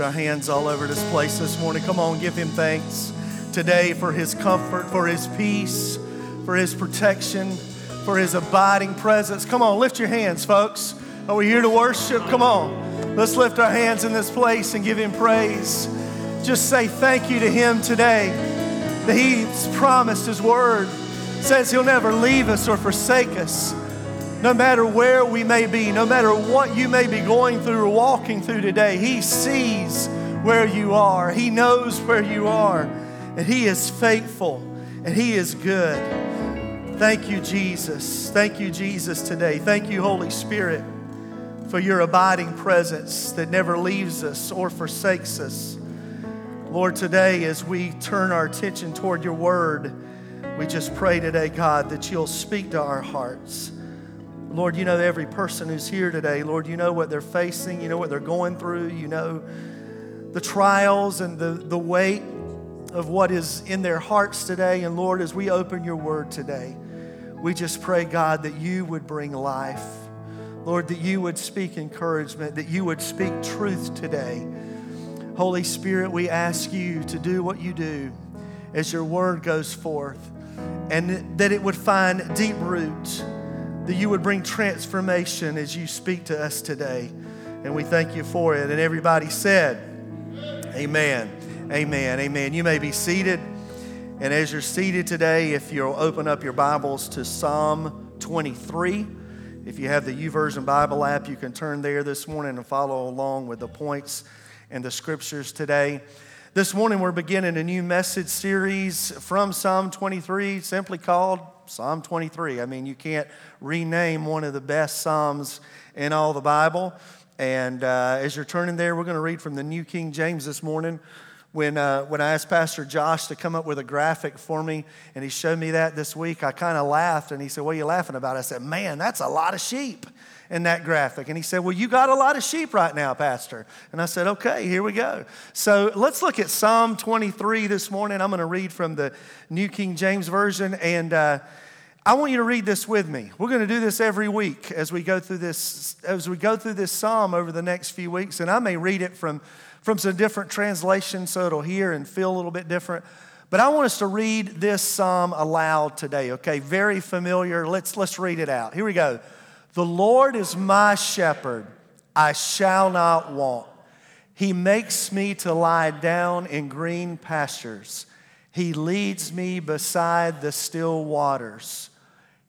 Our hands all over this place this morning. Come on, give him thanks today for his comfort, for his peace, for his protection, for his abiding presence. Come on, lift your hands, folks. Are we here to worship? Come on. Let's lift our hands in this place and give him praise. Just say thank you to him today that he's promised his word, says he'll never leave us or forsake us no matter where we may be, no matter what you may be going through or walking through today, He sees where you are. He knows where you are. And He is faithful and He is good. Thank you, Jesus. Thank you, Jesus, today. Thank you, Holy Spirit, for your abiding presence that never leaves us or forsakes us. Lord, today as we turn our attention toward your word, we just pray today, God, that you'll speak to our hearts. Lord, you know every person who's here today. Lord, you know what they're facing, you know what they're going through, you know the trials and the, the weight of what is in their hearts today. And Lord, as we open your word today, we just pray, God, that you would bring life. Lord, that you would speak encouragement, that you would speak truth today. Holy Spirit, we ask you to do what you do as your word goes forth, and that it would find deep roots that you would bring transformation as you speak to us today. And we thank you for it. And everybody said, Amen. Amen. Amen. You may be seated. And as you're seated today, if you'll open up your Bibles to Psalm 23, if you have the YouVersion Bible app, you can turn there this morning and follow along with the points and the scriptures today. This morning, we're beginning a new message series from Psalm 23, simply called Psalm 23. I mean, you can't rename one of the best Psalms in all the Bible. And uh, as you're turning there, we're going to read from the New King James this morning. When, uh, when I asked Pastor Josh to come up with a graphic for me, and he showed me that this week, I kind of laughed, and he said, What are you laughing about? I said, Man, that's a lot of sheep in that graphic. And he said, Well, you got a lot of sheep right now, Pastor. And I said, Okay, here we go. So let's look at Psalm 23 this morning. I'm going to read from the New King James Version. And uh, I want you to read this with me. We're going to do this every week as we go through this as we go through this psalm over the next few weeks and I may read it from from some different translations so it'll hear and feel a little bit different. But I want us to read this psalm aloud today, okay? Very familiar. Let's let's read it out. Here we go. The Lord is my shepherd, I shall not want. He makes me to lie down in green pastures. He leads me beside the still waters.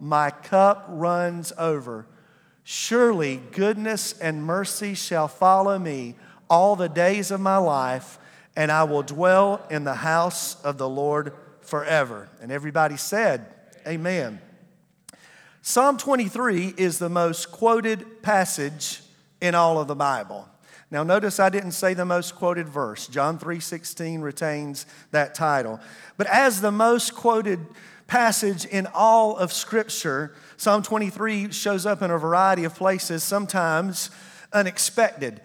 my cup runs over. Surely goodness and mercy shall follow me all the days of my life, and I will dwell in the house of the Lord forever. And everybody said, Amen. Psalm 23 is the most quoted passage in all of the Bible. Now notice I didn't say the most quoted verse. John 3:16 retains that title. But as the most quoted passage in all of scripture, Psalm 23 shows up in a variety of places, sometimes unexpected.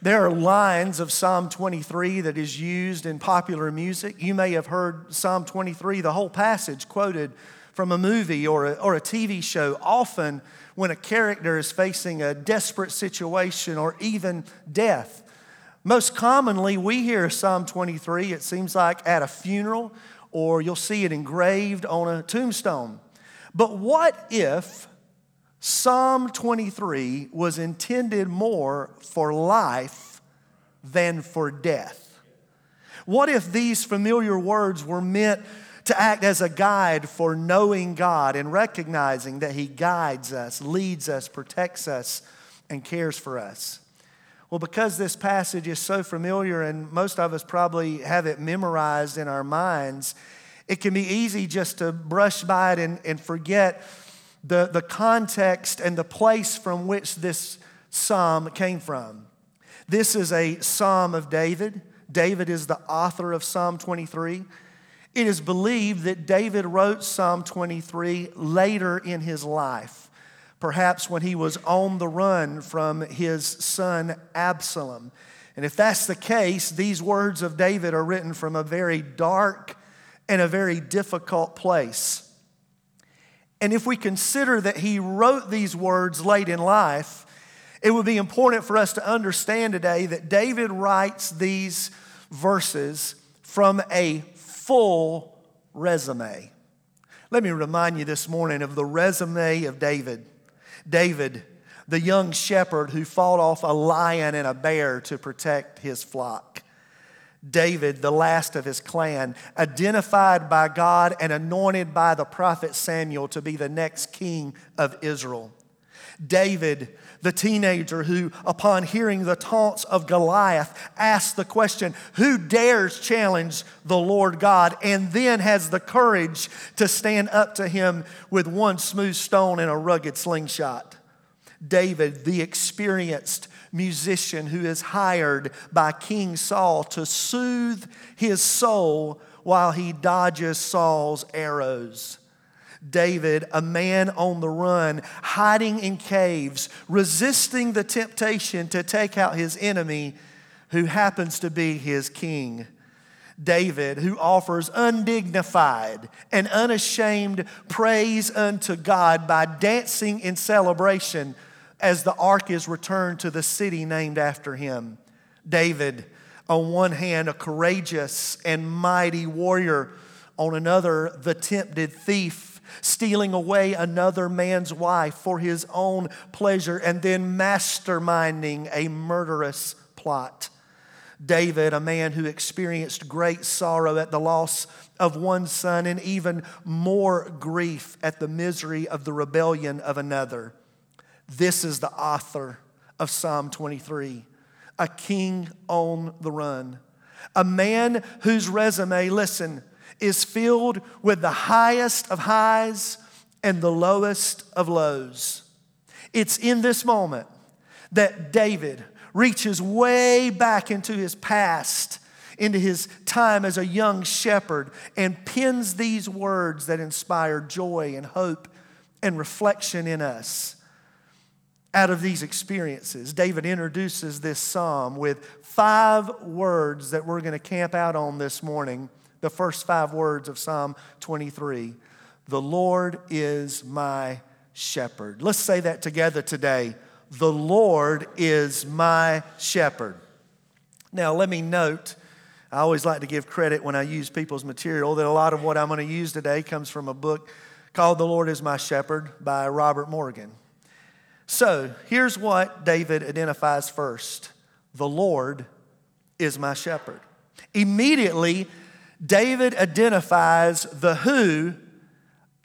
There are lines of Psalm 23 that is used in popular music. You may have heard Psalm 23, the whole passage quoted from a movie or a, or a TV show, often when a character is facing a desperate situation or even death. Most commonly, we hear Psalm 23, it seems like at a funeral, or you'll see it engraved on a tombstone. But what if Psalm 23 was intended more for life than for death? What if these familiar words were meant to act as a guide for knowing God and recognizing that He guides us, leads us, protects us, and cares for us. Well, because this passage is so familiar and most of us probably have it memorized in our minds, it can be easy just to brush by it and, and forget the, the context and the place from which this psalm came from. This is a psalm of David. David is the author of Psalm 23. It is believed that David wrote Psalm 23 later in his life, perhaps when he was on the run from his son Absalom. And if that's the case, these words of David are written from a very dark and a very difficult place. And if we consider that he wrote these words late in life, it would be important for us to understand today that David writes these verses from a full resume. Let me remind you this morning of the resume of David. David, the young shepherd who fought off a lion and a bear to protect his flock. David, the last of his clan, identified by God and anointed by the prophet Samuel to be the next king of Israel. David, the teenager who, upon hearing the taunts of Goliath, asked the question, Who dares challenge the Lord God? and then has the courage to stand up to him with one smooth stone and a rugged slingshot. David, the experienced musician who is hired by King Saul to soothe his soul while he dodges Saul's arrows. David, a man on the run, hiding in caves, resisting the temptation to take out his enemy who happens to be his king. David, who offers undignified and unashamed praise unto God by dancing in celebration as the ark is returned to the city named after him. David, on one hand, a courageous and mighty warrior, on another, the tempted thief stealing away another man's wife for his own pleasure, and then masterminding a murderous plot. David, a man who experienced great sorrow at the loss of one son and even more grief at the misery of the rebellion of another. This is the author of Psalm 23, a king on the run, a man whose resume, listen, is filled with the highest of highs and the lowest of lows. It's in this moment that David reaches way back into his past, into his time as a young shepherd, and pins these words that inspire joy and hope and reflection in us. Out of these experiences, David introduces this psalm with five words that we're going to camp out on this morning the first five words of Psalm 23 The Lord is my shepherd. Let's say that together today. The Lord is my shepherd. Now, let me note, I always like to give credit when I use people's material that a lot of what I'm going to use today comes from a book called The Lord is My Shepherd by Robert Morgan. So, here's what David identifies first The Lord is my shepherd. Immediately, David identifies the who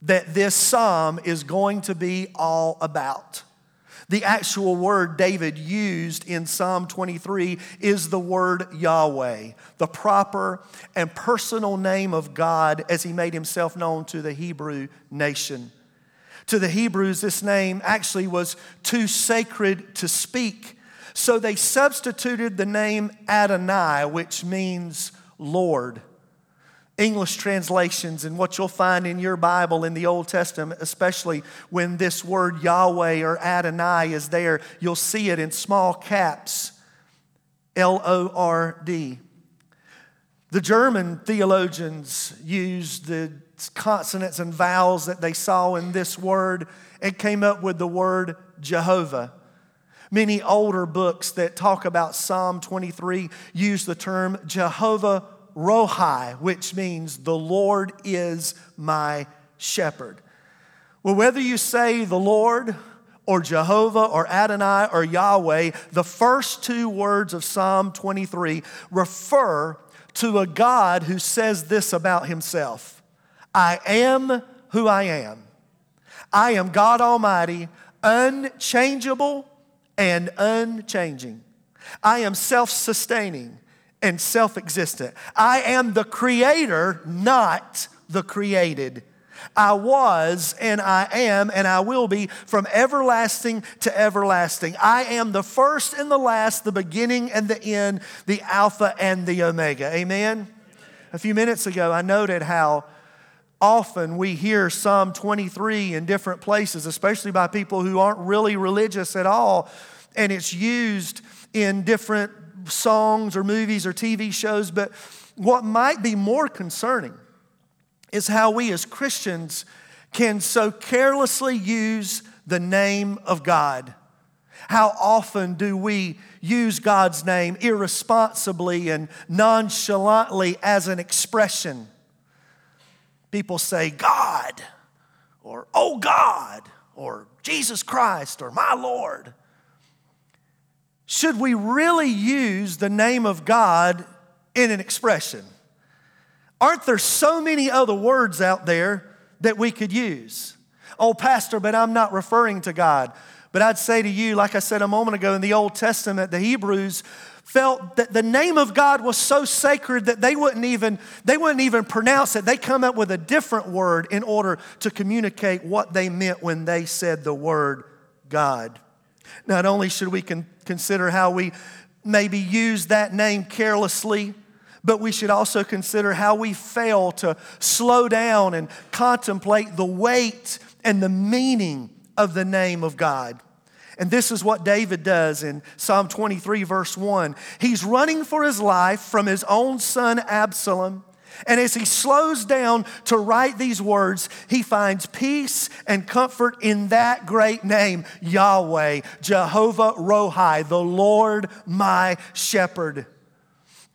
that this psalm is going to be all about. The actual word David used in Psalm 23 is the word Yahweh, the proper and personal name of God as he made himself known to the Hebrew nation. To the Hebrews, this name actually was too sacred to speak. So they substituted the name Adonai, which means Lord. English translations and what you'll find in your Bible in the Old Testament, especially when this word Yahweh or Adonai is there, you'll see it in small caps L O R D. The German theologians used the consonants and vowels that they saw in this word and came up with the word Jehovah. Many older books that talk about Psalm 23 use the term Jehovah Rohi, which means the Lord is my shepherd. Well, whether you say the Lord or Jehovah or Adonai or Yahweh, the first two words of Psalm 23 refer to a God who says this about himself I am who I am. I am God Almighty, unchangeable and unchanging. I am self sustaining and self existent. I am the creator, not the created. I was and I am and I will be from everlasting to everlasting. I am the first and the last, the beginning and the end, the Alpha and the Omega. Amen? A few minutes ago, I noted how often we hear Psalm 23 in different places, especially by people who aren't really religious at all, and it's used in different songs or movies or TV shows. But what might be more concerning is how we as Christians can so carelessly use the name of God. How often do we use God's name irresponsibly and nonchalantly as an expression? People say, God, or oh God, or Jesus Christ, or my Lord. Should we really use the name of God in an expression? Aren't there so many other words out there that we could use? Oh, Pastor, but I'm not referring to God. But I'd say to you, like I said a moment ago in the Old Testament, the Hebrews felt that the name of God was so sacred that they wouldn't even they wouldn't even pronounce it. They come up with a different word in order to communicate what they meant when they said the word God. Not only should we con- consider how we maybe use that name carelessly, but we should also consider how we fail to slow down and contemplate the weight and the meaning of the name of God. And this is what David does in Psalm 23, verse 1. He's running for his life from his own son Absalom. And as he slows down to write these words, he finds peace and comfort in that great name, Yahweh, Jehovah Rohi, the Lord my shepherd.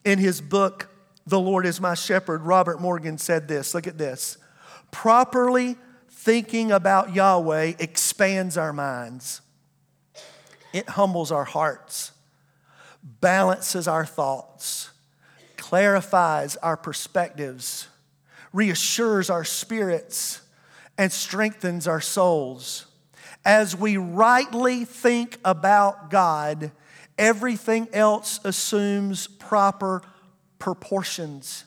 In his book, The Lord is My Shepherd, Robert Morgan said this look at this. Properly thinking about Yahweh expands our minds, it humbles our hearts, balances our thoughts, clarifies our perspectives, reassures our spirits, and strengthens our souls. As we rightly think about God, everything else assumes proper proportions.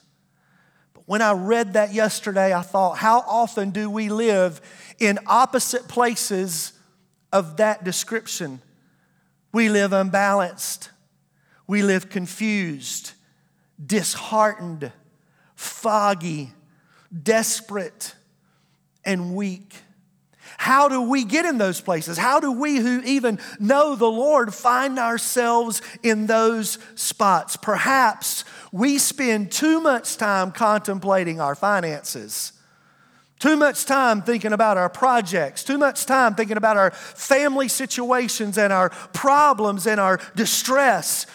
But when I read that yesterday, I thought, how often do we live in opposite places of that description? We live unbalanced, we live confused, disheartened, foggy, desperate, and weak. How do we get in those places? How do we who even know the Lord find ourselves in those spots? Perhaps we spend too much time contemplating our finances. Too much time thinking about our projects, too much time thinking about our family situations and our problems and our distress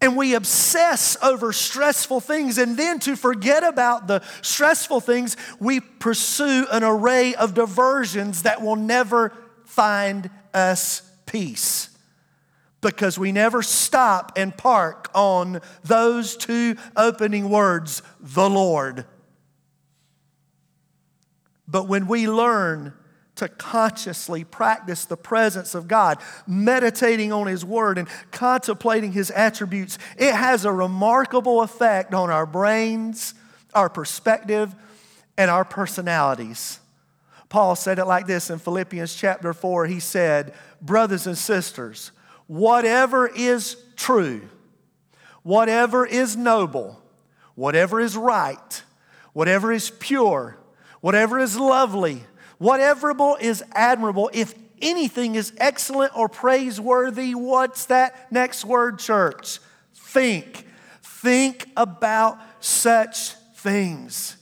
and we obsess over stressful things. And then to forget about the stressful things, we pursue an array of diversions that will never find us peace because we never stop and park on those two opening words, the Lord. But when we learn to consciously practice the presence of God, meditating on His Word and contemplating His attributes, it has a remarkable effect on our brains, our perspective, and our personalities. Paul said it like this in Philippians chapter 4. He said, Brothers and sisters, whatever is true, whatever is noble, whatever is right, whatever is pure, whatever is lovely, Whatever is admirable, if anything is excellent or praiseworthy, what's that next word, church? Think. Think about such things.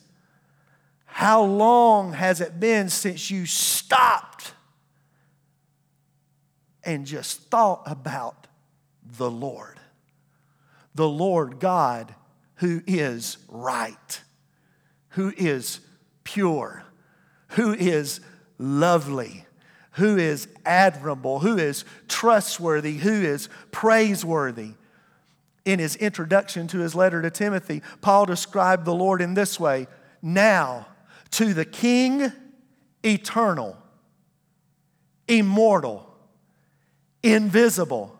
How long has it been since you stopped and just thought about the Lord? The Lord God who is right, who is pure who is lovely, who is admirable, who is trustworthy, who is praiseworthy. In his introduction to his letter to Timothy, Paul described the Lord in this way Now, to the King, eternal, immortal, invisible,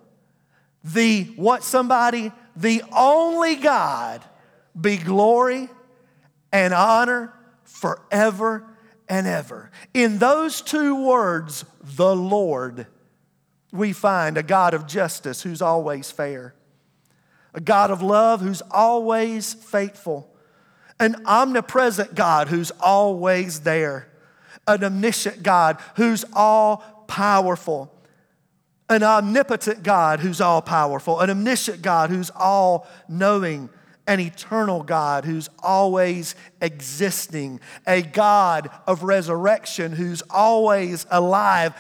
the what somebody? The only God be glory and honor forever and ever. In those two words, the Lord, we find a God of justice who's always fair, a God of love who's always faithful, an omnipresent God who's always there, an omniscient God who's all powerful, an omnipotent God who's all powerful, an omniscient God who's all knowing an eternal God who's always existing, a God of resurrection who's always alive.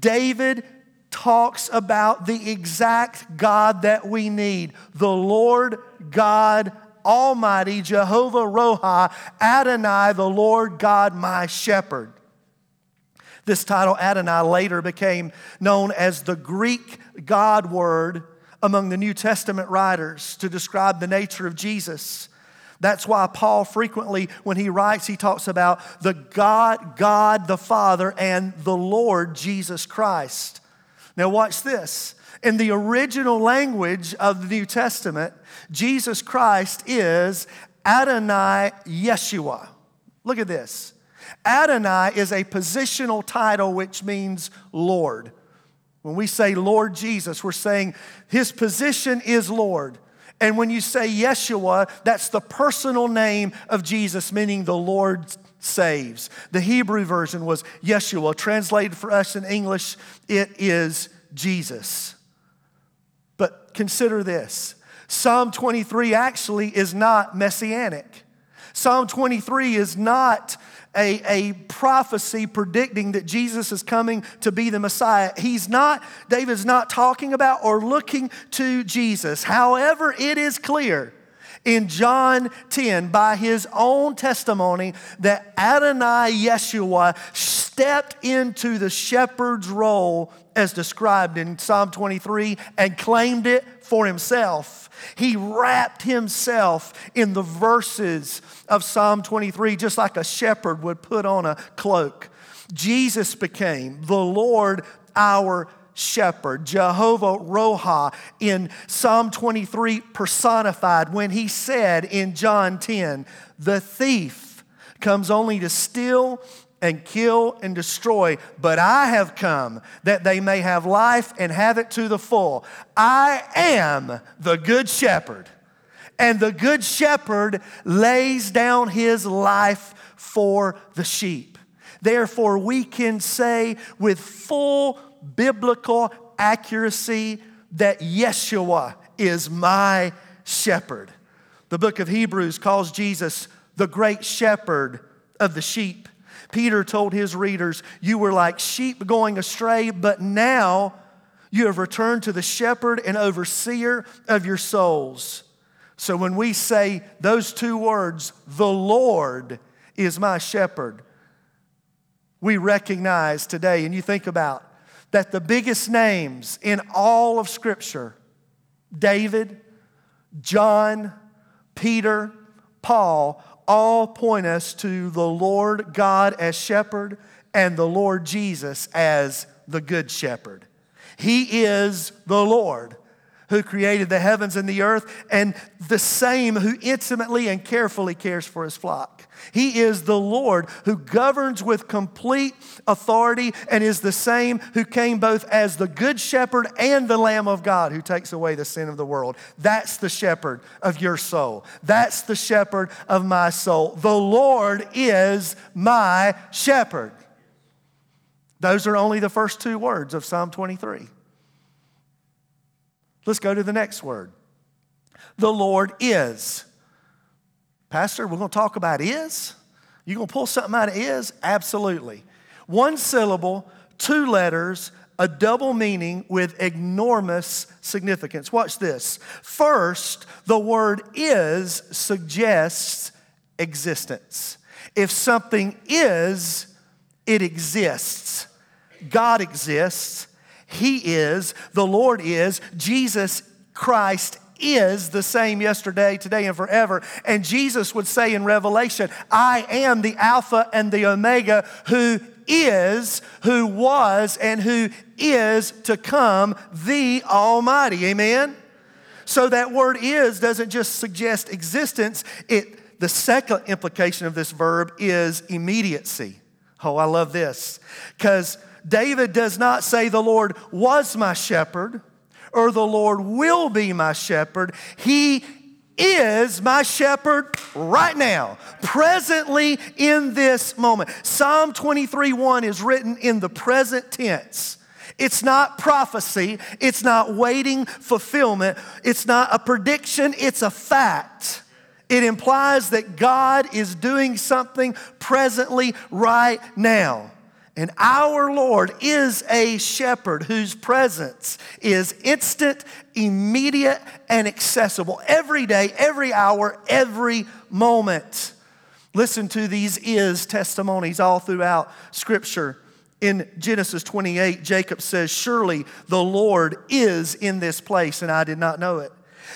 David talks about the exact God that we need the Lord God Almighty, Jehovah Rohi, Adonai, the Lord God, my shepherd. This title, Adonai, later became known as the Greek God word among the New Testament writers to describe the nature of Jesus. That's why Paul frequently, when he writes, he talks about the God, God the Father, and the Lord Jesus Christ. Now, watch this. In the original language of the New Testament, Jesus Christ is Adonai Yeshua. Look at this. Adonai is a positional title which means Lord. When we say Lord Jesus, we're saying his position is Lord. And when you say Yeshua, that's the personal name of Jesus, meaning the Lord saves. The Hebrew version was Yeshua. Translated for us in English, it is Jesus. But consider this Psalm 23 actually is not messianic. Psalm 23 is not a, a prophecy predicting that Jesus is coming to be the Messiah. He's not, David's not talking about or looking to Jesus. However, it is clear in John 10 by his own testimony that Adonai Yeshua stepped into the shepherd's role as described in Psalm 23 and claimed it for himself. He wrapped himself in the verses of Psalm 23 just like a shepherd would put on a cloak. Jesus became the Lord our shepherd, Jehovah Rohi in Psalm 23 personified when he said in John 10, The thief comes only to steal and kill and destroy, but I have come that they may have life and have it to the full. I am the good shepherd, and the good shepherd lays down his life for the sheep. Therefore, we can say with full biblical accuracy that Yeshua is my shepherd. The book of Hebrews calls Jesus the great shepherd of the sheep. Peter told his readers, You were like sheep going astray, but now you have returned to the shepherd and overseer of your souls. So when we say those two words, the Lord is my shepherd, we recognize today, and you think about that the biggest names in all of Scripture David, John, Peter, Paul all point us to the Lord God as shepherd and the Lord Jesus as the good shepherd. He is the Lord who created the heavens and the earth, and the same who intimately and carefully cares for his flock. He is the Lord who governs with complete authority and is the same who came both as the good shepherd and the Lamb of God who takes away the sin of the world. That's the shepherd of your soul. That's the shepherd of my soul. The Lord is my shepherd. Those are only the first two words of Psalm 23. Let's go to the next word. The Lord is. Pastor, we're going to talk about is? You going to pull something out of is? Absolutely. One syllable, two letters, a double meaning with enormous significance. Watch this. First, the word is suggests existence. If something is, it exists. God exists. He is, the Lord is, Jesus Christ is the same yesterday, today, and forever. And Jesus would say in Revelation, I am the Alpha and the Omega who is, who was, and who is to come, the Almighty. Amen? So that word is doesn't just suggest existence, it the second implication of this verb is immediacy. Oh, I love this. Because David does not say, The Lord was my shepherd or the Lord will be my shepherd. He is my shepherd right now, presently in this moment. Psalm 23 1 is written in the present tense. It's not prophecy, it's not waiting fulfillment, it's not a prediction, it's a fact. It implies that God is doing something presently right now. And our Lord is a shepherd whose presence is instant, immediate, and accessible every day, every hour, every moment. Listen to these is testimonies all throughout Scripture. In Genesis 28, Jacob says, Surely the Lord is in this place, and I did not know it.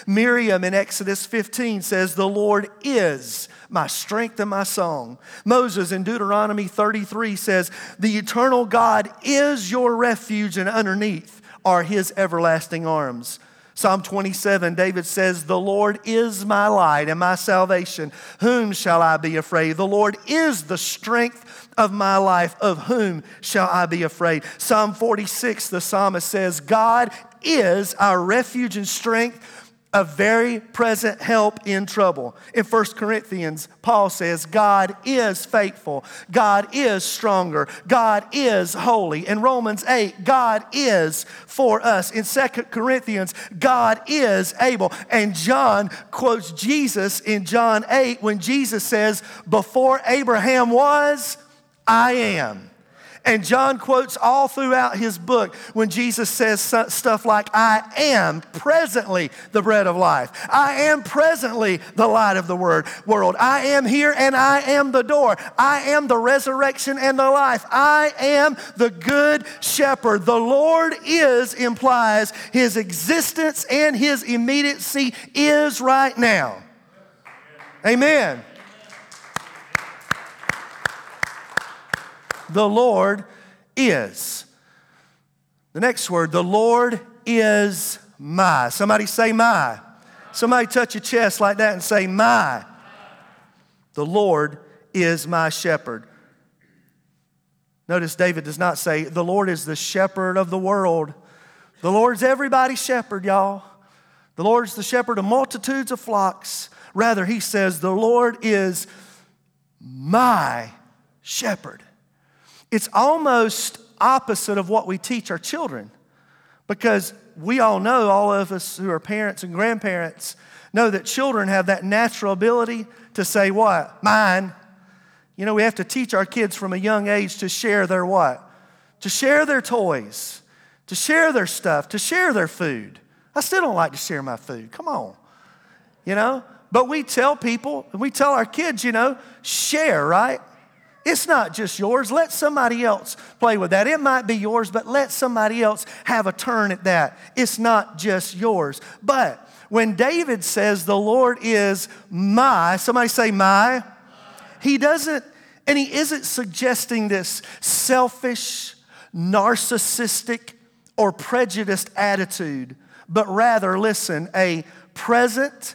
Miriam in Exodus 15 says, The Lord is my strength and my song. Moses in Deuteronomy 33 says, The eternal God is your refuge, and underneath are his everlasting arms. Psalm 27, David says, The Lord is my light and my salvation. Whom shall I be afraid? The Lord is the strength of my life. Of whom shall I be afraid? Psalm 46, the psalmist says, God is our refuge and strength a very present help in trouble. In 1 Corinthians, Paul says, God is faithful. God is stronger. God is holy. In Romans 8, God is for us. In 2 Corinthians, God is able. And John quotes Jesus in John 8 when Jesus says, Before Abraham was, I am. And John quotes all throughout his book when Jesus says stuff like, I am presently the bread of life. I am presently the light of the world. I am here and I am the door. I am the resurrection and the life. I am the good shepherd. The Lord is implies his existence and his immediacy is right now. Amen. The Lord is. The next word, the Lord is my. Somebody say my. Somebody touch your chest like that and say my. The Lord is my shepherd. Notice David does not say, the Lord is the shepherd of the world. The Lord's everybody's shepherd, y'all. The Lord's the shepherd of multitudes of flocks. Rather, he says, the Lord is my shepherd. It's almost opposite of what we teach our children because we all know, all of us who are parents and grandparents, know that children have that natural ability to say, What? Mine. You know, we have to teach our kids from a young age to share their what? To share their toys, to share their stuff, to share their food. I still don't like to share my food. Come on. You know? But we tell people, and we tell our kids, you know, share, right? It's not just yours. Let somebody else play with that. It might be yours, but let somebody else have a turn at that. It's not just yours. But when David says, The Lord is my, somebody say, my, he doesn't, and he isn't suggesting this selfish, narcissistic, or prejudiced attitude, but rather, listen, a present,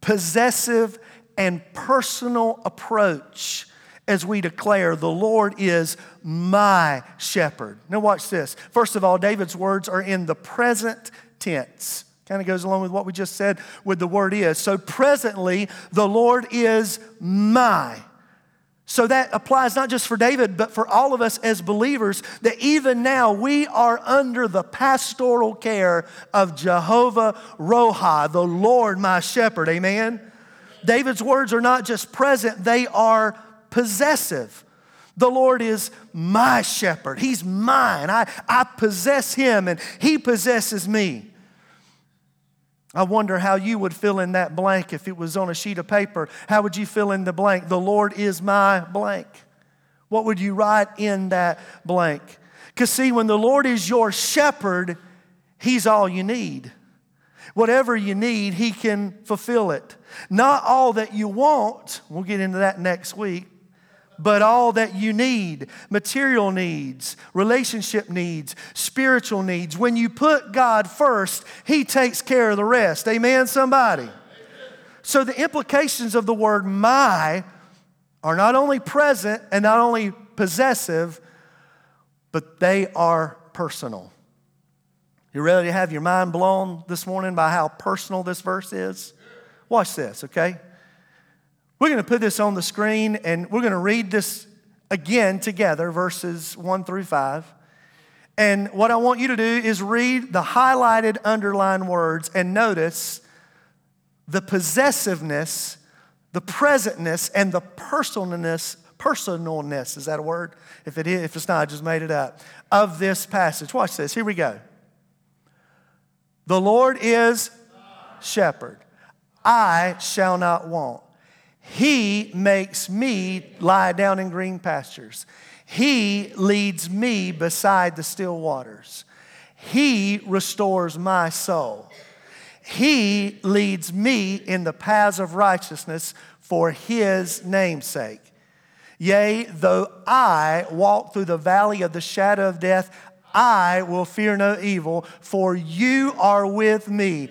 possessive, and personal approach as we declare, The Lord is my shepherd. Now, watch this. First of all, David's words are in the present tense. Kind of goes along with what we just said with the word is. So, presently, the Lord is my. So that applies not just for David, but for all of us as believers, that even now we are under the pastoral care of Jehovah Rohi, the Lord my shepherd. Amen? David's words are not just present, they are possessive. The Lord is my shepherd. He's mine. I, I possess him and he possesses me. I wonder how you would fill in that blank if it was on a sheet of paper. How would you fill in the blank? The Lord is my blank. What would you write in that blank? Because, see, when the Lord is your shepherd, He's all you need. Whatever you need, He can fulfill it. Not all that you want, we'll get into that next week, but all that you need material needs, relationship needs, spiritual needs. When you put God first, He takes care of the rest. Amen, somebody? So the implications of the word my are not only present and not only possessive, but they are personal. You ready to have your mind blown this morning by how personal this verse is? Watch this, okay? We're going to put this on the screen and we're going to read this again together, verses 1 through 5. And what I want you to do is read the highlighted, underlined words and notice the possessiveness, the presentness, and the personalness. Personalness, is that a word? If it is, if it's not, I just made it up. Of this passage. Watch this. Here we go. The Lord is shepherd. I shall not want. He makes me lie down in green pastures. He leads me beside the still waters. He restores my soul. He leads me in the paths of righteousness for his name'sake. Yea, though I walk through the valley of the shadow of death, I will fear no evil, for you are with me.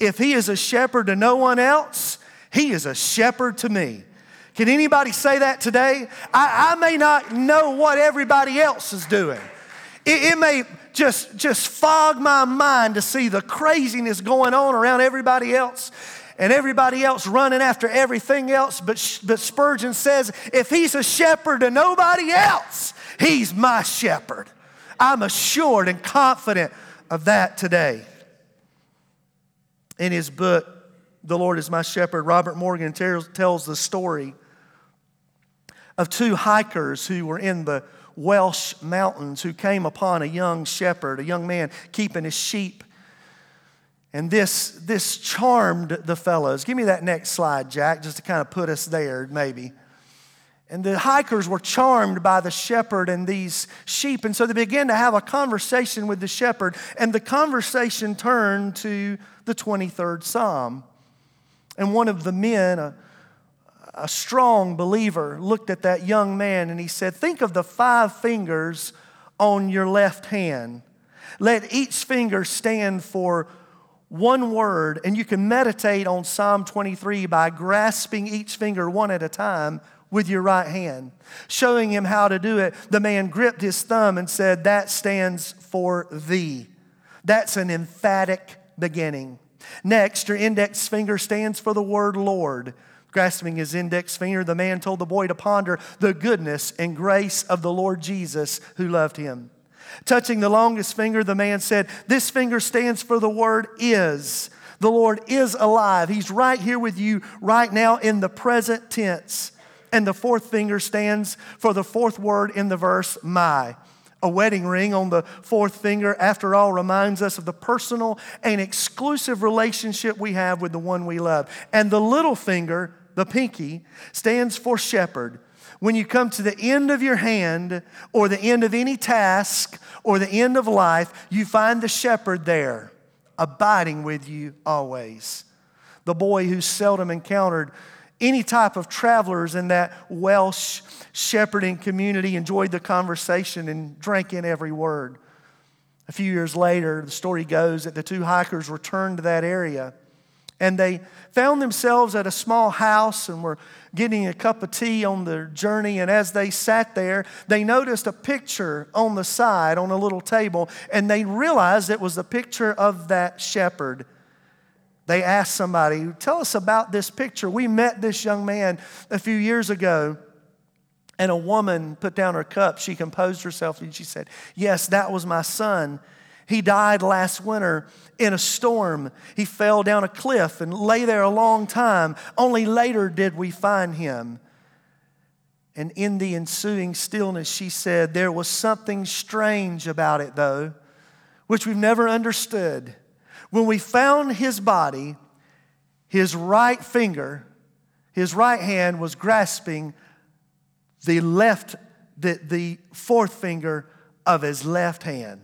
If he is a shepherd to no one else, he is a shepherd to me. Can anybody say that today? I, I may not know what everybody else is doing. It, it may just, just fog my mind to see the craziness going on around everybody else and everybody else running after everything else. But, but Spurgeon says, if he's a shepherd to nobody else, he's my shepherd. I'm assured and confident of that today. In his book, The Lord is My Shepherd, Robert Morgan tells the story of two hikers who were in the Welsh mountains who came upon a young shepherd, a young man keeping his sheep. And this, this charmed the fellows. Give me that next slide, Jack, just to kind of put us there, maybe. And the hikers were charmed by the shepherd and these sheep. And so they began to have a conversation with the shepherd. And the conversation turned to the 23rd Psalm. And one of the men, a, a strong believer, looked at that young man and he said, Think of the five fingers on your left hand. Let each finger stand for one word, and you can meditate on Psalm 23 by grasping each finger one at a time with your right hand. Showing him how to do it, the man gripped his thumb and said, That stands for the. That's an emphatic beginning. Next, your index finger stands for the word Lord. Grasping his index finger, the man told the boy to ponder the goodness and grace of the Lord Jesus who loved him. Touching the longest finger, the man said, This finger stands for the word is. The Lord is alive. He's right here with you right now in the present tense. And the fourth finger stands for the fourth word in the verse, my. A wedding ring on the fourth finger, after all, reminds us of the personal and exclusive relationship we have with the one we love. And the little finger, the pinky, stands for shepherd. When you come to the end of your hand or the end of any task or the end of life, you find the shepherd there, abiding with you always. The boy who seldom encountered any type of travelers in that Welsh shepherding community enjoyed the conversation and drank in every word. A few years later, the story goes that the two hikers returned to that area and they found themselves at a small house and were getting a cup of tea on their journey. And as they sat there, they noticed a picture on the side on a little table and they realized it was a picture of that shepherd they asked somebody, Tell us about this picture. We met this young man a few years ago. And a woman put down her cup. She composed herself and she said, Yes, that was my son. He died last winter in a storm. He fell down a cliff and lay there a long time. Only later did we find him. And in the ensuing stillness, she said, There was something strange about it, though, which we've never understood. When we found his body, his right finger, his right hand was grasping the left, the, the fourth finger of his left hand.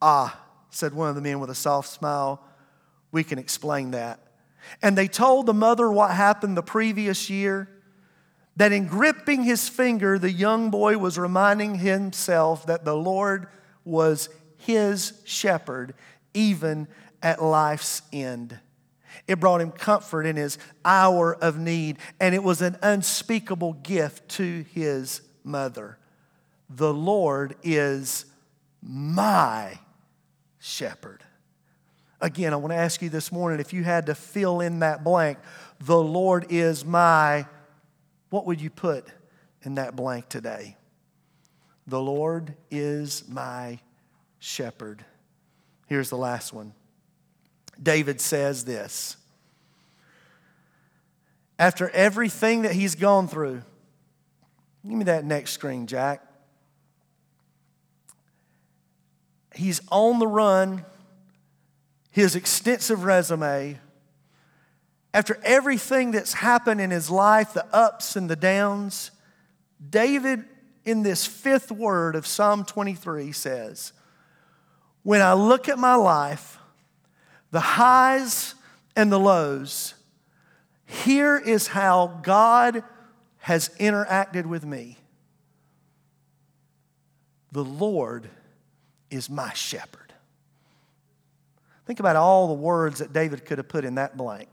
Ah, said one of the men with a soft smile, we can explain that. And they told the mother what happened the previous year that in gripping his finger, the young boy was reminding himself that the Lord was his shepherd, even at life's end. It brought him comfort in his hour of need, and it was an unspeakable gift to his mother. The Lord is my shepherd. Again, I want to ask you this morning if you had to fill in that blank, the Lord is my, what would you put in that blank today? The Lord is my shepherd. Here's the last one. David says this After everything that he's gone through, give me that next screen, Jack. He's on the run, his extensive resume. After everything that's happened in his life, the ups and the downs, David, in this fifth word of Psalm 23, says, When I look at my life, the highs and the lows, here is how God has interacted with me. The Lord is my shepherd. Think about all the words that David could have put in that blank.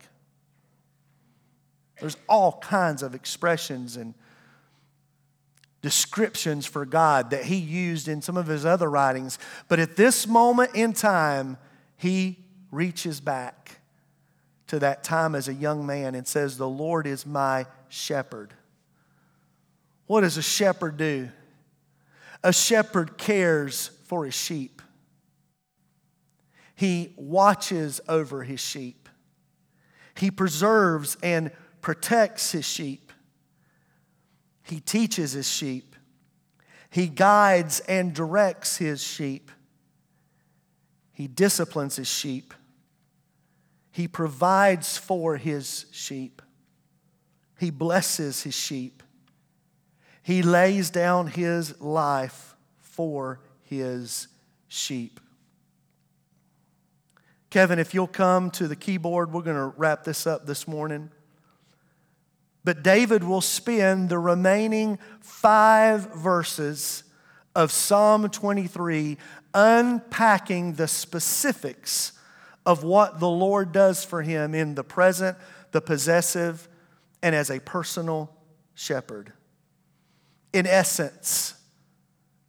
There's all kinds of expressions and descriptions for God that he used in some of his other writings. But at this moment in time, he reaches back to that time as a young man and says, The Lord is my shepherd. What does a shepherd do? A shepherd cares for his sheep, he watches over his sheep, he preserves and protects his sheep, he teaches his sheep, he guides and directs his sheep. He disciplines his sheep. He provides for his sheep. He blesses his sheep. He lays down his life for his sheep. Kevin, if you'll come to the keyboard, we're going to wrap this up this morning. But David will spend the remaining five verses of Psalm 23 unpacking the specifics of what the Lord does for him in the present, the possessive, and as a personal shepherd. In essence,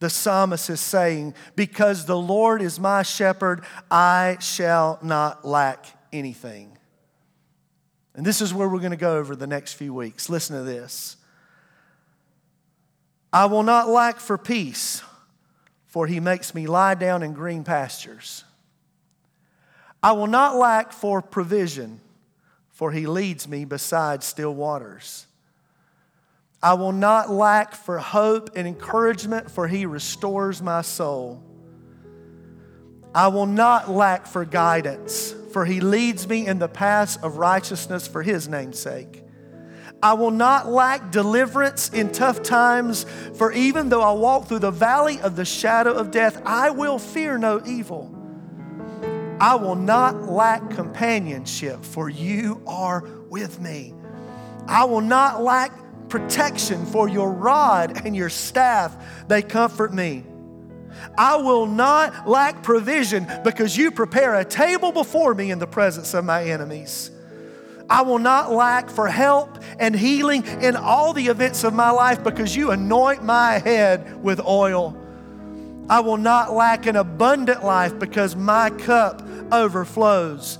the psalmist is saying, Because the Lord is my shepherd, I shall not lack anything. And this is where we're going to go over the next few weeks. Listen to this. I will not lack for peace for he makes me lie down in green pastures. I will not lack for provision, for he leads me beside still waters. I will not lack for hope and encouragement, for he restores my soul. I will not lack for guidance, for he leads me in the paths of righteousness for his name's sake. I will not lack deliverance in tough times, for even though I walk through the valley of the shadow of death, I will fear no evil. I will not lack companionship, for you are with me. I will not lack protection, for your rod and your staff, they comfort me. I will not lack provision because you prepare a table before me in the presence of my enemies. I will not lack for help and healing in all the events of my life because you anoint my head with oil. I will not lack an abundant life because my cup overflows.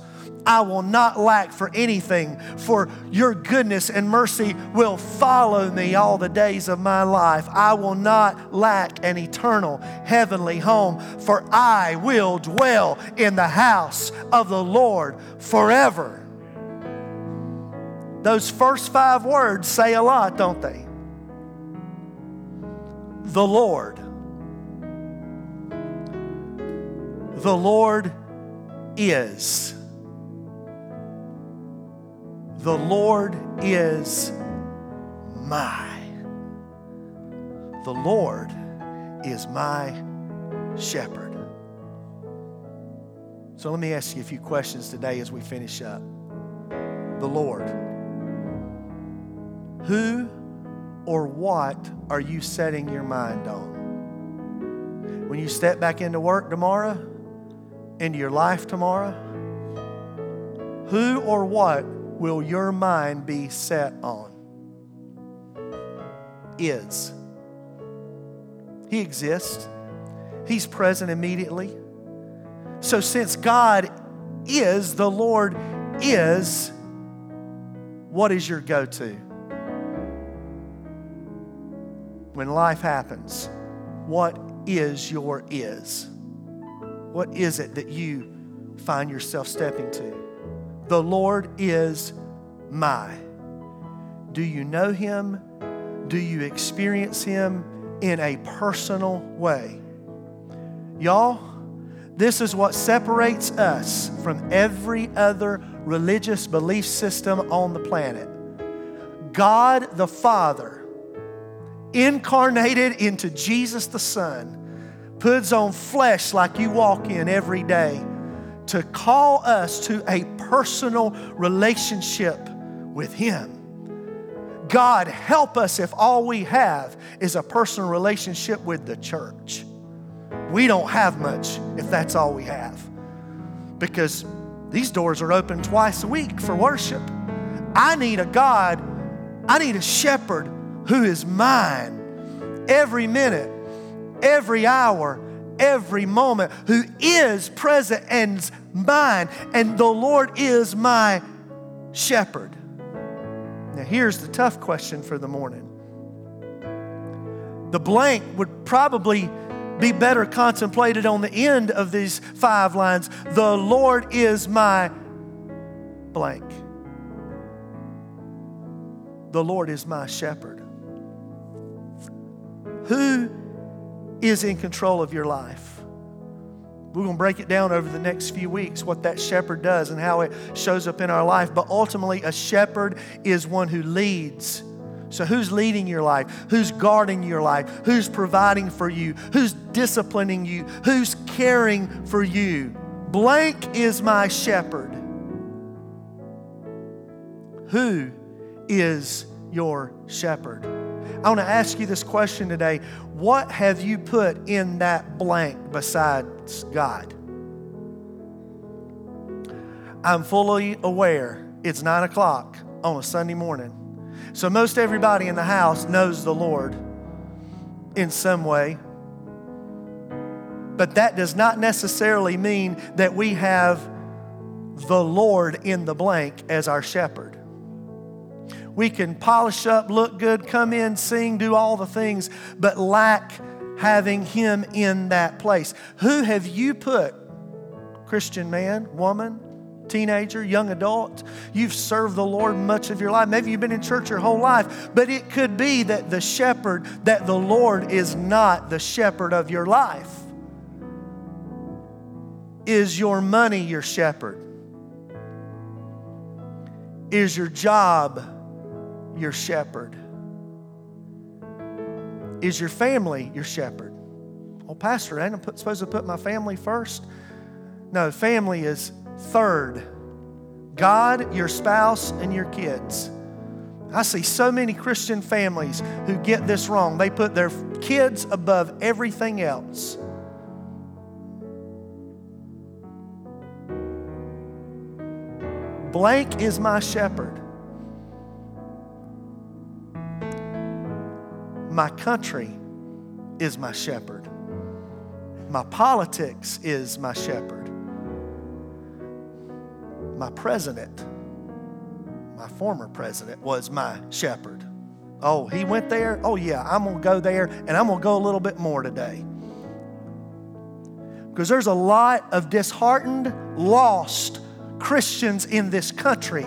I will not lack for anything, for your goodness and mercy will follow me all the days of my life. I will not lack an eternal heavenly home, for I will dwell in the house of the Lord forever. Those first five words say a lot, don't they? The Lord. The Lord is. The Lord is my. The Lord is my shepherd. So let me ask you a few questions today as we finish up. The Lord. Who or what are you setting your mind on? When you step back into work tomorrow, into your life tomorrow, who or what will your mind be set on? Is. He exists. He's present immediately. So, since God is, the Lord is, what is your go to? When life happens, what is your is? What is it that you find yourself stepping to? The Lord is my. Do you know Him? Do you experience Him in a personal way? Y'all, this is what separates us from every other religious belief system on the planet. God the Father, incarnated into Jesus the Son, puts on flesh like you walk in every day to call us to a personal relationship with Him. God, help us if all we have is a personal relationship with the church we don't have much if that's all we have. Because these doors are open twice a week for worship. I need a God, I need a shepherd who is mine every minute, every hour, every moment, who is present and mine, and the Lord is my shepherd. Now, here's the tough question for the morning. The blank would probably be better contemplated on the end of these five lines. The Lord is my blank. The Lord is my shepherd. Who is in control of your life? We're going to break it down over the next few weeks what that shepherd does and how it shows up in our life. But ultimately, a shepherd is one who leads so, who's leading your life? Who's guarding your life? Who's providing for you? Who's disciplining you? Who's caring for you? Blank is my shepherd. Who is your shepherd? I want to ask you this question today. What have you put in that blank besides God? I'm fully aware it's nine o'clock on a Sunday morning. So, most everybody in the house knows the Lord in some way. But that does not necessarily mean that we have the Lord in the blank as our shepherd. We can polish up, look good, come in, sing, do all the things, but lack having Him in that place. Who have you put, Christian man, woman, teenager, young adult. You've served the Lord much of your life. Maybe you've been in church your whole life, but it could be that the shepherd, that the Lord is not the shepherd of your life. Is your money your shepherd? Is your job your shepherd? Is your family your shepherd? Well, Pastor, I'm supposed to put my family first. No, family is Third, God, your spouse, and your kids. I see so many Christian families who get this wrong. They put their kids above everything else. Blank is my shepherd. My country is my shepherd. My politics is my shepherd my president, my former president, was my shepherd. Oh, he went there? Oh, yeah, I'm going to go there and I'm going to go a little bit more today. Because there's a lot of disheartened, lost Christians in this country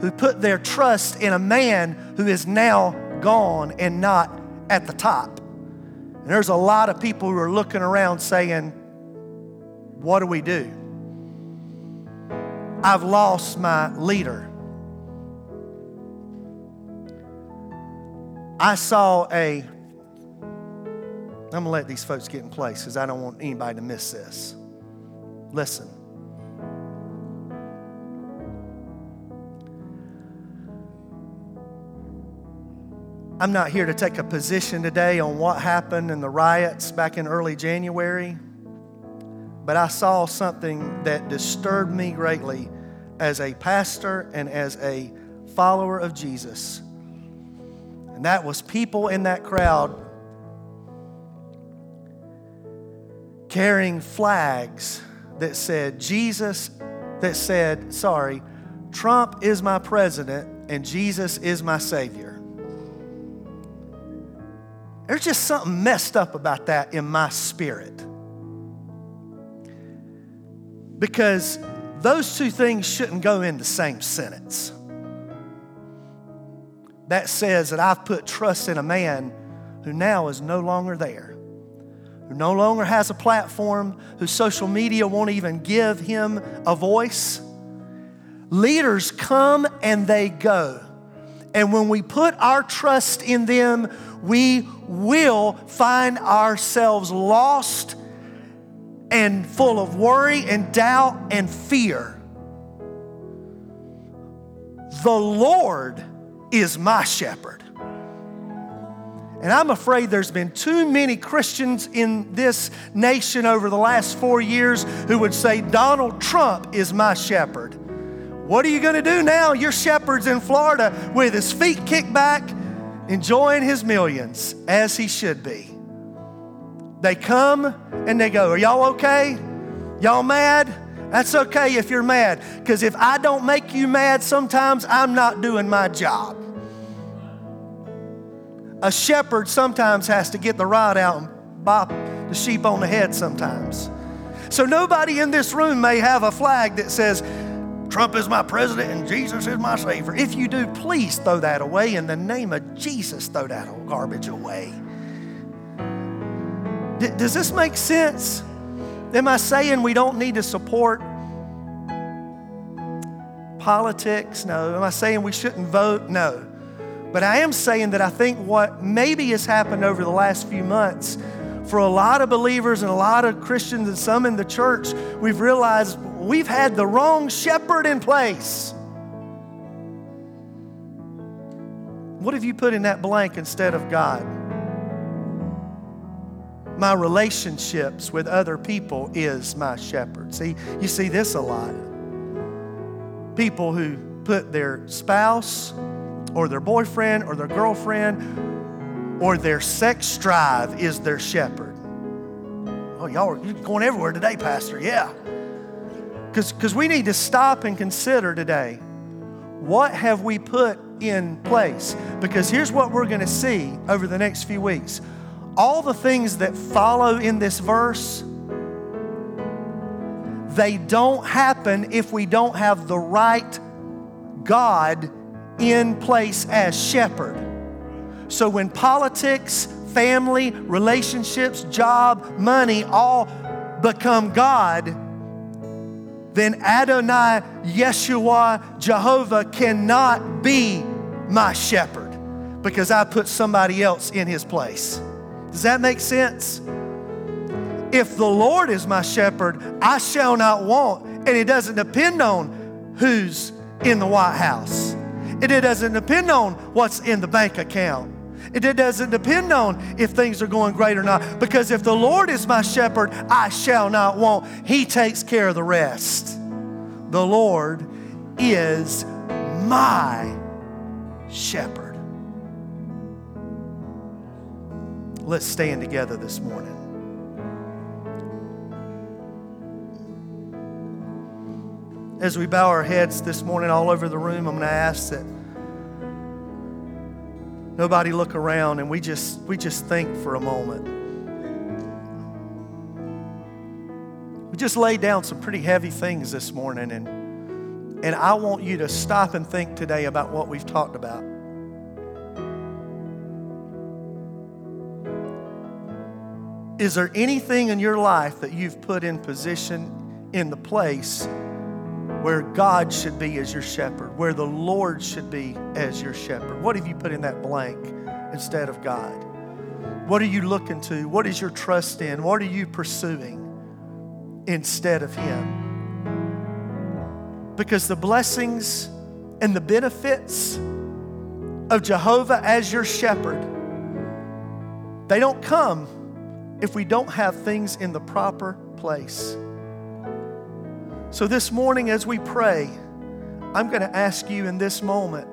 who put their trust in a man who is now gone and not at the top. And there's a lot of people who are looking around saying, What do we do? I've lost my leader. I saw a I'm to let these folks get in place because I don't want anybody to miss this. Listen. I'm not here to take a position today on what happened in the riots back in early January, but I saw something that disturbed me greatly as a pastor and as a follower of Jesus. And that was people in that crowd carrying flags that said, Jesus, that said, sorry, Trump is my president and Jesus is my Savior. There's just something messed up about that in my spirit. Because those two things shouldn't go in the same sentence. That says that I've put trust in a man who now is no longer there, who no longer has a platform, whose social media won't even give him a voice. Leaders come and they go. And when we put our trust in them, we will find ourselves lost and full of worry and doubt and fear. The Lord is my shepherd. And I'm afraid there's been too many Christians in this nation over the last four years who would say, Donald Trump is my shepherd. What are you going to do now? Your shepherd's in Florida with his feet kicked back enjoying his millions as he should be. They come and they go, Are y'all okay? Y'all mad? That's okay if you're mad, because if I don't make you mad, sometimes I'm not doing my job. A shepherd sometimes has to get the rod out and bop the sheep on the head sometimes. So nobody in this room may have a flag that says, Trump is my president and Jesus is my Savior. If you do, please throw that away. In the name of Jesus, throw that old garbage away. D- does this make sense? Am I saying we don't need to support politics? No. Am I saying we shouldn't vote? No. But I am saying that I think what maybe has happened over the last few months for a lot of believers and a lot of Christians and some in the church, we've realized we've had the wrong shepherd in place. What have you put in that blank instead of God? My relationships with other people is my shepherd. See, you see this a lot. People who put their spouse or their boyfriend or their girlfriend or their sex drive is their shepherd. Oh, y'all are going everywhere today, Pastor. Yeah. Because we need to stop and consider today what have we put in place? Because here's what we're going to see over the next few weeks. All the things that follow in this verse, they don't happen if we don't have the right God in place as shepherd. So when politics, family, relationships, job, money all become God, then Adonai, Yeshua, Jehovah cannot be my shepherd because I put somebody else in his place. Does that make sense? If the Lord is my shepherd, I shall not want. And it doesn't depend on who's in the White House, it doesn't depend on what's in the bank account. It doesn't depend on if things are going great or not. Because if the Lord is my shepherd, I shall not want. He takes care of the rest. The Lord is my shepherd. Let's stand together this morning. As we bow our heads this morning all over the room, I'm going to ask that nobody look around and we just we just think for a moment. We just laid down some pretty heavy things this morning and and i want you to stop and think today about what we've talked about. Is there anything in your life that you've put in position in the place where God should be as your shepherd, where the Lord should be as your shepherd? What have you put in that blank instead of God? What are you looking to? What is your trust in? What are you pursuing instead of Him? Because the blessings and the benefits of Jehovah as your shepherd, they don't come if we don't have things in the proper place. So, this morning, as we pray, I'm going to ask you in this moment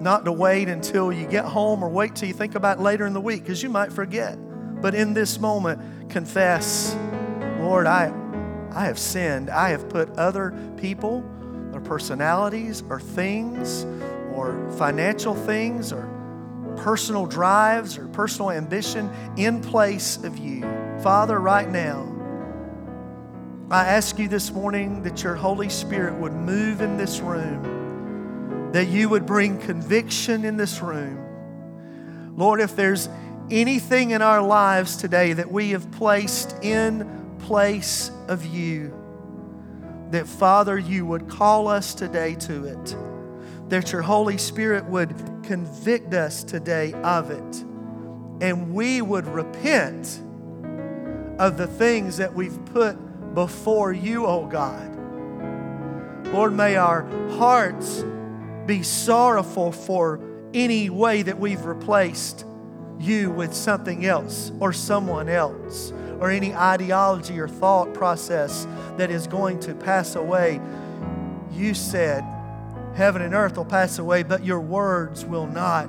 not to wait until you get home or wait till you think about later in the week because you might forget. But in this moment, confess, Lord, I, I have sinned. I have put other people, their personalities, or things, or financial things, or personal drives, or personal ambition in place of you. Father, right now, I ask you this morning that your Holy Spirit would move in this room, that you would bring conviction in this room. Lord, if there's anything in our lives today that we have placed in place of you. That, Father, you would call us today to it. That your Holy Spirit would convict us today of it. And we would repent of the things that we've put before you, oh God. Lord, may our hearts be sorrowful for any way that we've replaced you with something else or someone else or any ideology or thought process that is going to pass away. You said, Heaven and earth will pass away, but your words will not.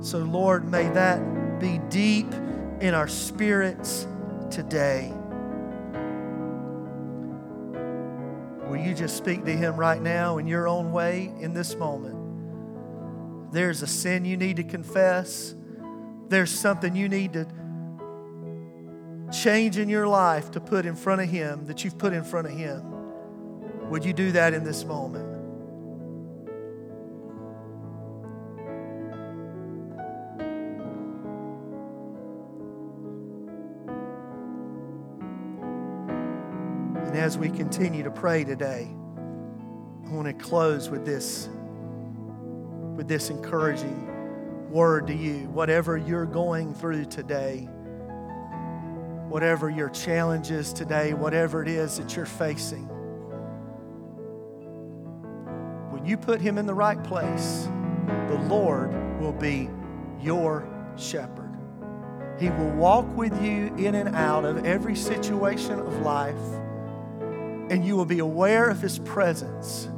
So, Lord, may that be deep in our spirits today. Will you just speak to Him right now in your own way in this moment? There's a sin you need to confess. There's something you need to change in your life to put in front of Him that you've put in front of Him, would you do that in this moment? And as we continue to pray today, I want to close with this with this encouraging word to you. Whatever you're going through today, whatever your challenge is today, whatever it is that you're facing. When you put Him in the right place, the Lord will be your shepherd. He will walk with you in and out of every situation of life, and you will be aware of His presence.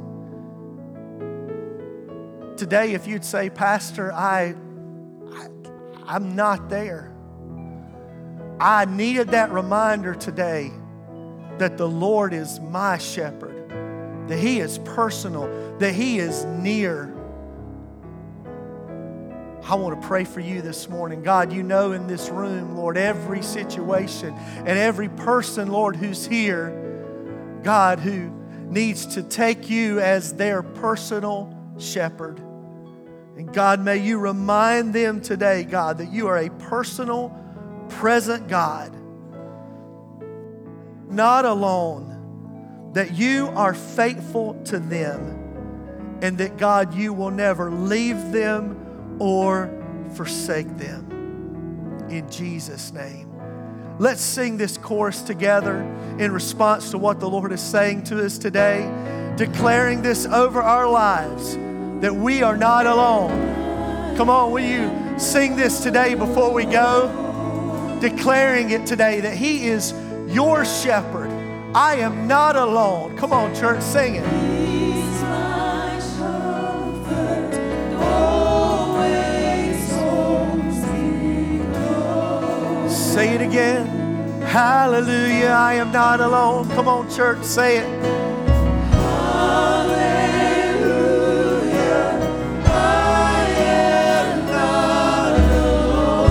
Today, if you'd say, Pastor, I, I I'm not there. I needed that reminder today that the Lord is my shepherd, that He is personal, that He is near. I want to pray for you this morning. God, you know in this room, Lord, every situation and every person, Lord, who's here, God, who needs to take you as their personal shepherd. And God, may you remind them today, God, that you are a personal present God, not alone, that you are faithful to them, and that God, you will never leave them or forsake them. In Jesus' name. Let's sing this chorus together in response to what the Lord is saying to us today, declaring this over our lives that we are not alone. Come on, will you sing this today before we go? declaring it today that He is your shepherd. I am not alone. Come on, church, sing it. Say it again. Hallelujah, I am not alone. Come on, church, say it. Hallelujah. I am not alone.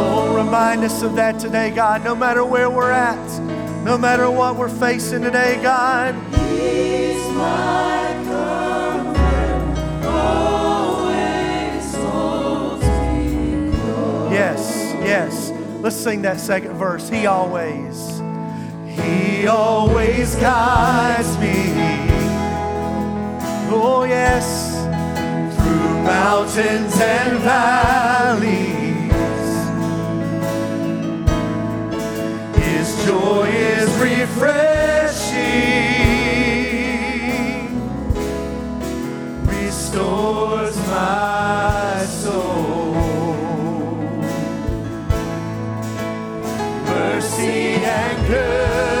Oh, remind us of that today, God, no matter where we're at, no matter what we're facing today, God. He's my comfort, always holds me close. Yes, yes. Let's sing that second verse. He always, He always guides me. Oh, yes. Through mountains and valleys, His joy is refreshing, restores my. yeah.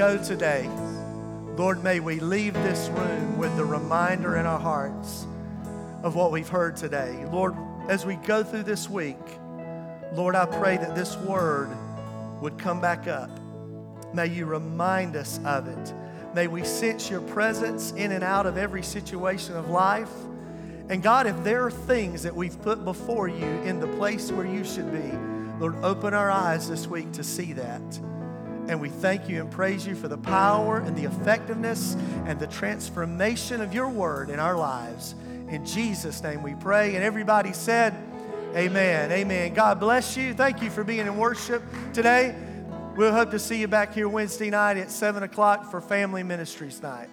Today, Lord, may we leave this room with the reminder in our hearts of what we've heard today. Lord, as we go through this week, Lord, I pray that this word would come back up. May you remind us of it. May we sense your presence in and out of every situation of life. And God, if there are things that we've put before you in the place where you should be, Lord, open our eyes this week to see that. And we thank you and praise you for the power and the effectiveness and the transformation of your word in our lives. In Jesus' name we pray. And everybody said, Amen. Amen. God bless you. Thank you for being in worship today. We'll hope to see you back here Wednesday night at 7 o'clock for Family Ministries Night.